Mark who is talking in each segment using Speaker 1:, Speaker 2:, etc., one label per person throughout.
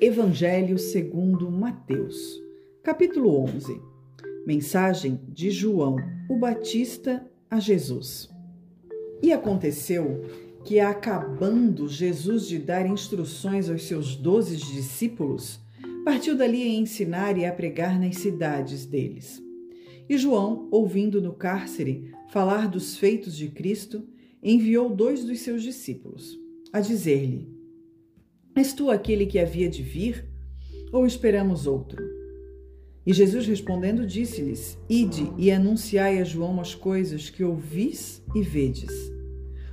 Speaker 1: Evangelho segundo Mateus, capítulo 11. Mensagem de João, o Batista a Jesus. E aconteceu que, acabando Jesus de dar instruções aos seus doze discípulos, partiu dali a ensinar e a pregar nas cidades deles. E João, ouvindo no cárcere falar dos feitos de Cristo, enviou dois dos seus discípulos, a dizer-lhe: És tu aquele que havia de vir, ou esperamos outro? E Jesus respondendo disse-lhes: Ide e anunciai a João as coisas que ouvis e vedes.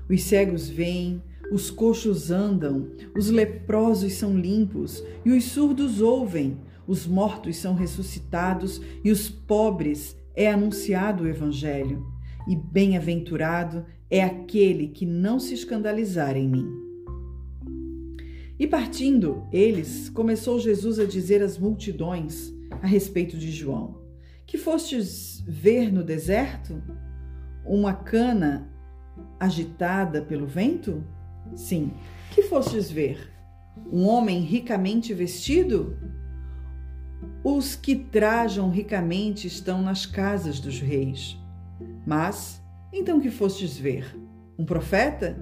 Speaker 1: Os cegos veem, os coxos andam, os leprosos são limpos, e os surdos ouvem, os mortos são ressuscitados, e os pobres é anunciado o Evangelho. E bem-aventurado é aquele que não se escandalizar em mim. E partindo eles, começou Jesus a dizer às multidões a respeito de João: Que fostes ver no deserto? Uma cana agitada pelo vento? Sim. Que fostes ver? Um homem ricamente vestido? Os que trajam ricamente estão nas casas dos reis. Mas, então que fostes ver? Um profeta?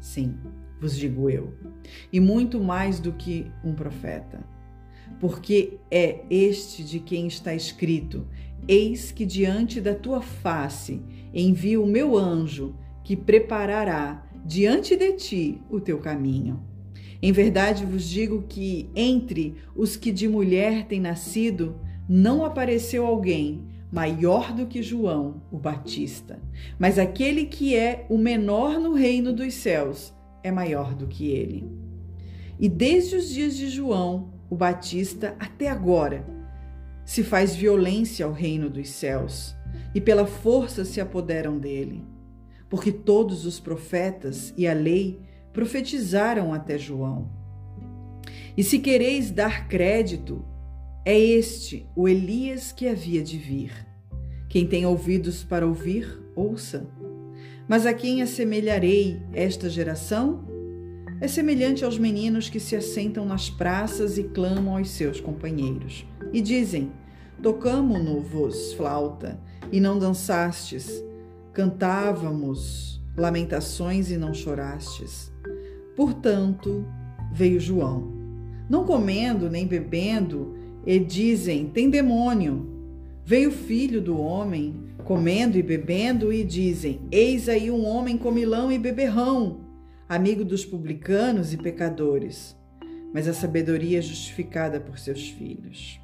Speaker 1: Sim vos digo eu, e muito mais do que um profeta. Porque é este de quem está escrito: Eis que diante da tua face envio o meu anjo, que preparará diante de ti o teu caminho. Em verdade vos digo que entre os que de mulher têm nascido, não apareceu alguém maior do que João, o Batista. Mas aquele que é o menor no reino dos céus é maior do que ele. E desde os dias de João, o Batista, até agora, se faz violência ao reino dos céus, e pela força se apoderam dele. Porque todos os profetas e a lei profetizaram até João. E se quereis dar crédito, é este o Elias que havia de vir. Quem tem ouvidos para ouvir, ouça. Mas a quem assemelharei esta geração? É semelhante aos meninos que se assentam nas praças e clamam aos seus companheiros. E dizem: Tocamo-no-vos flauta, e não dançastes. Cantávamos lamentações e não chorastes. Portanto, veio João, não comendo nem bebendo, e dizem: Tem demônio. Veio o filho do homem, comendo e bebendo, e dizem: Eis aí um homem comilão e beberrão, amigo dos publicanos e pecadores. Mas a sabedoria é justificada por seus filhos.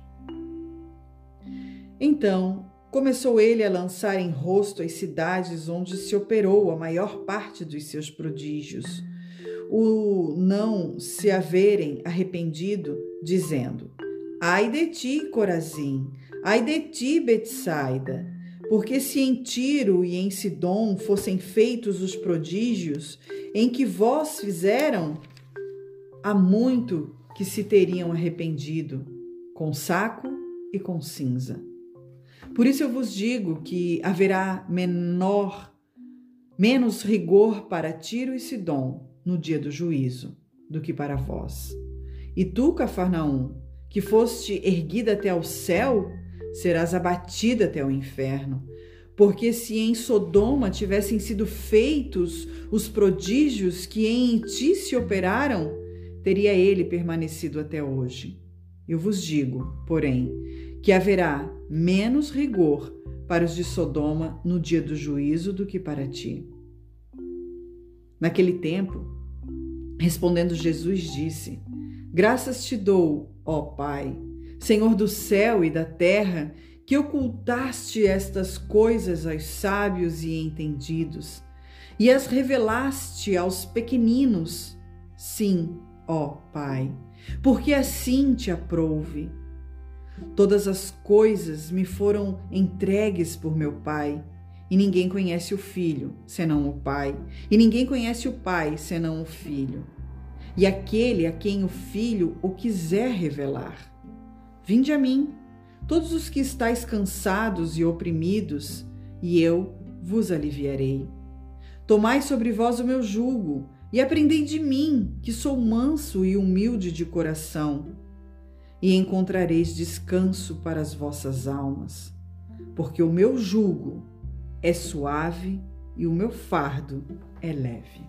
Speaker 1: Então começou ele a lançar em rosto as cidades onde se operou a maior parte dos seus prodígios, o não se haverem arrependido, dizendo: Ai de ti, Corazim, ai de ti, Betsaida, porque se em Tiro e em Sidom fossem feitos os prodígios em que vós fizeram, há muito que se teriam arrependido, com saco e com cinza. Por isso eu vos digo que haverá menor, menos rigor para Tiro e Sidom no dia do juízo do que para vós. E tu, Cafarnaum, que foste erguida até ao céu, serás abatida até o inferno. Porque se em Sodoma tivessem sido feitos os prodígios que em ti se operaram, teria ele permanecido até hoje. Eu vos digo, porém, que haverá menos rigor para os de Sodoma no dia do juízo do que para ti. Naquele tempo, respondendo Jesus, disse: Graças te dou, ó Pai, Senhor do céu e da terra, que ocultaste estas coisas aos sábios e entendidos e as revelaste aos pequeninos. Sim, ó Pai, porque assim te aprouve. Todas as coisas me foram entregues por meu Pai, e ninguém conhece o Filho senão o Pai, e ninguém conhece o Pai senão o Filho, e aquele a quem o Filho o quiser revelar. Vinde a mim, todos os que estáis cansados e oprimidos, e eu vos aliviarei. Tomai sobre vós o meu jugo e aprendei de mim, que sou manso e humilde de coração, e encontrareis descanso para as vossas almas, porque o meu jugo é suave e o meu fardo é leve.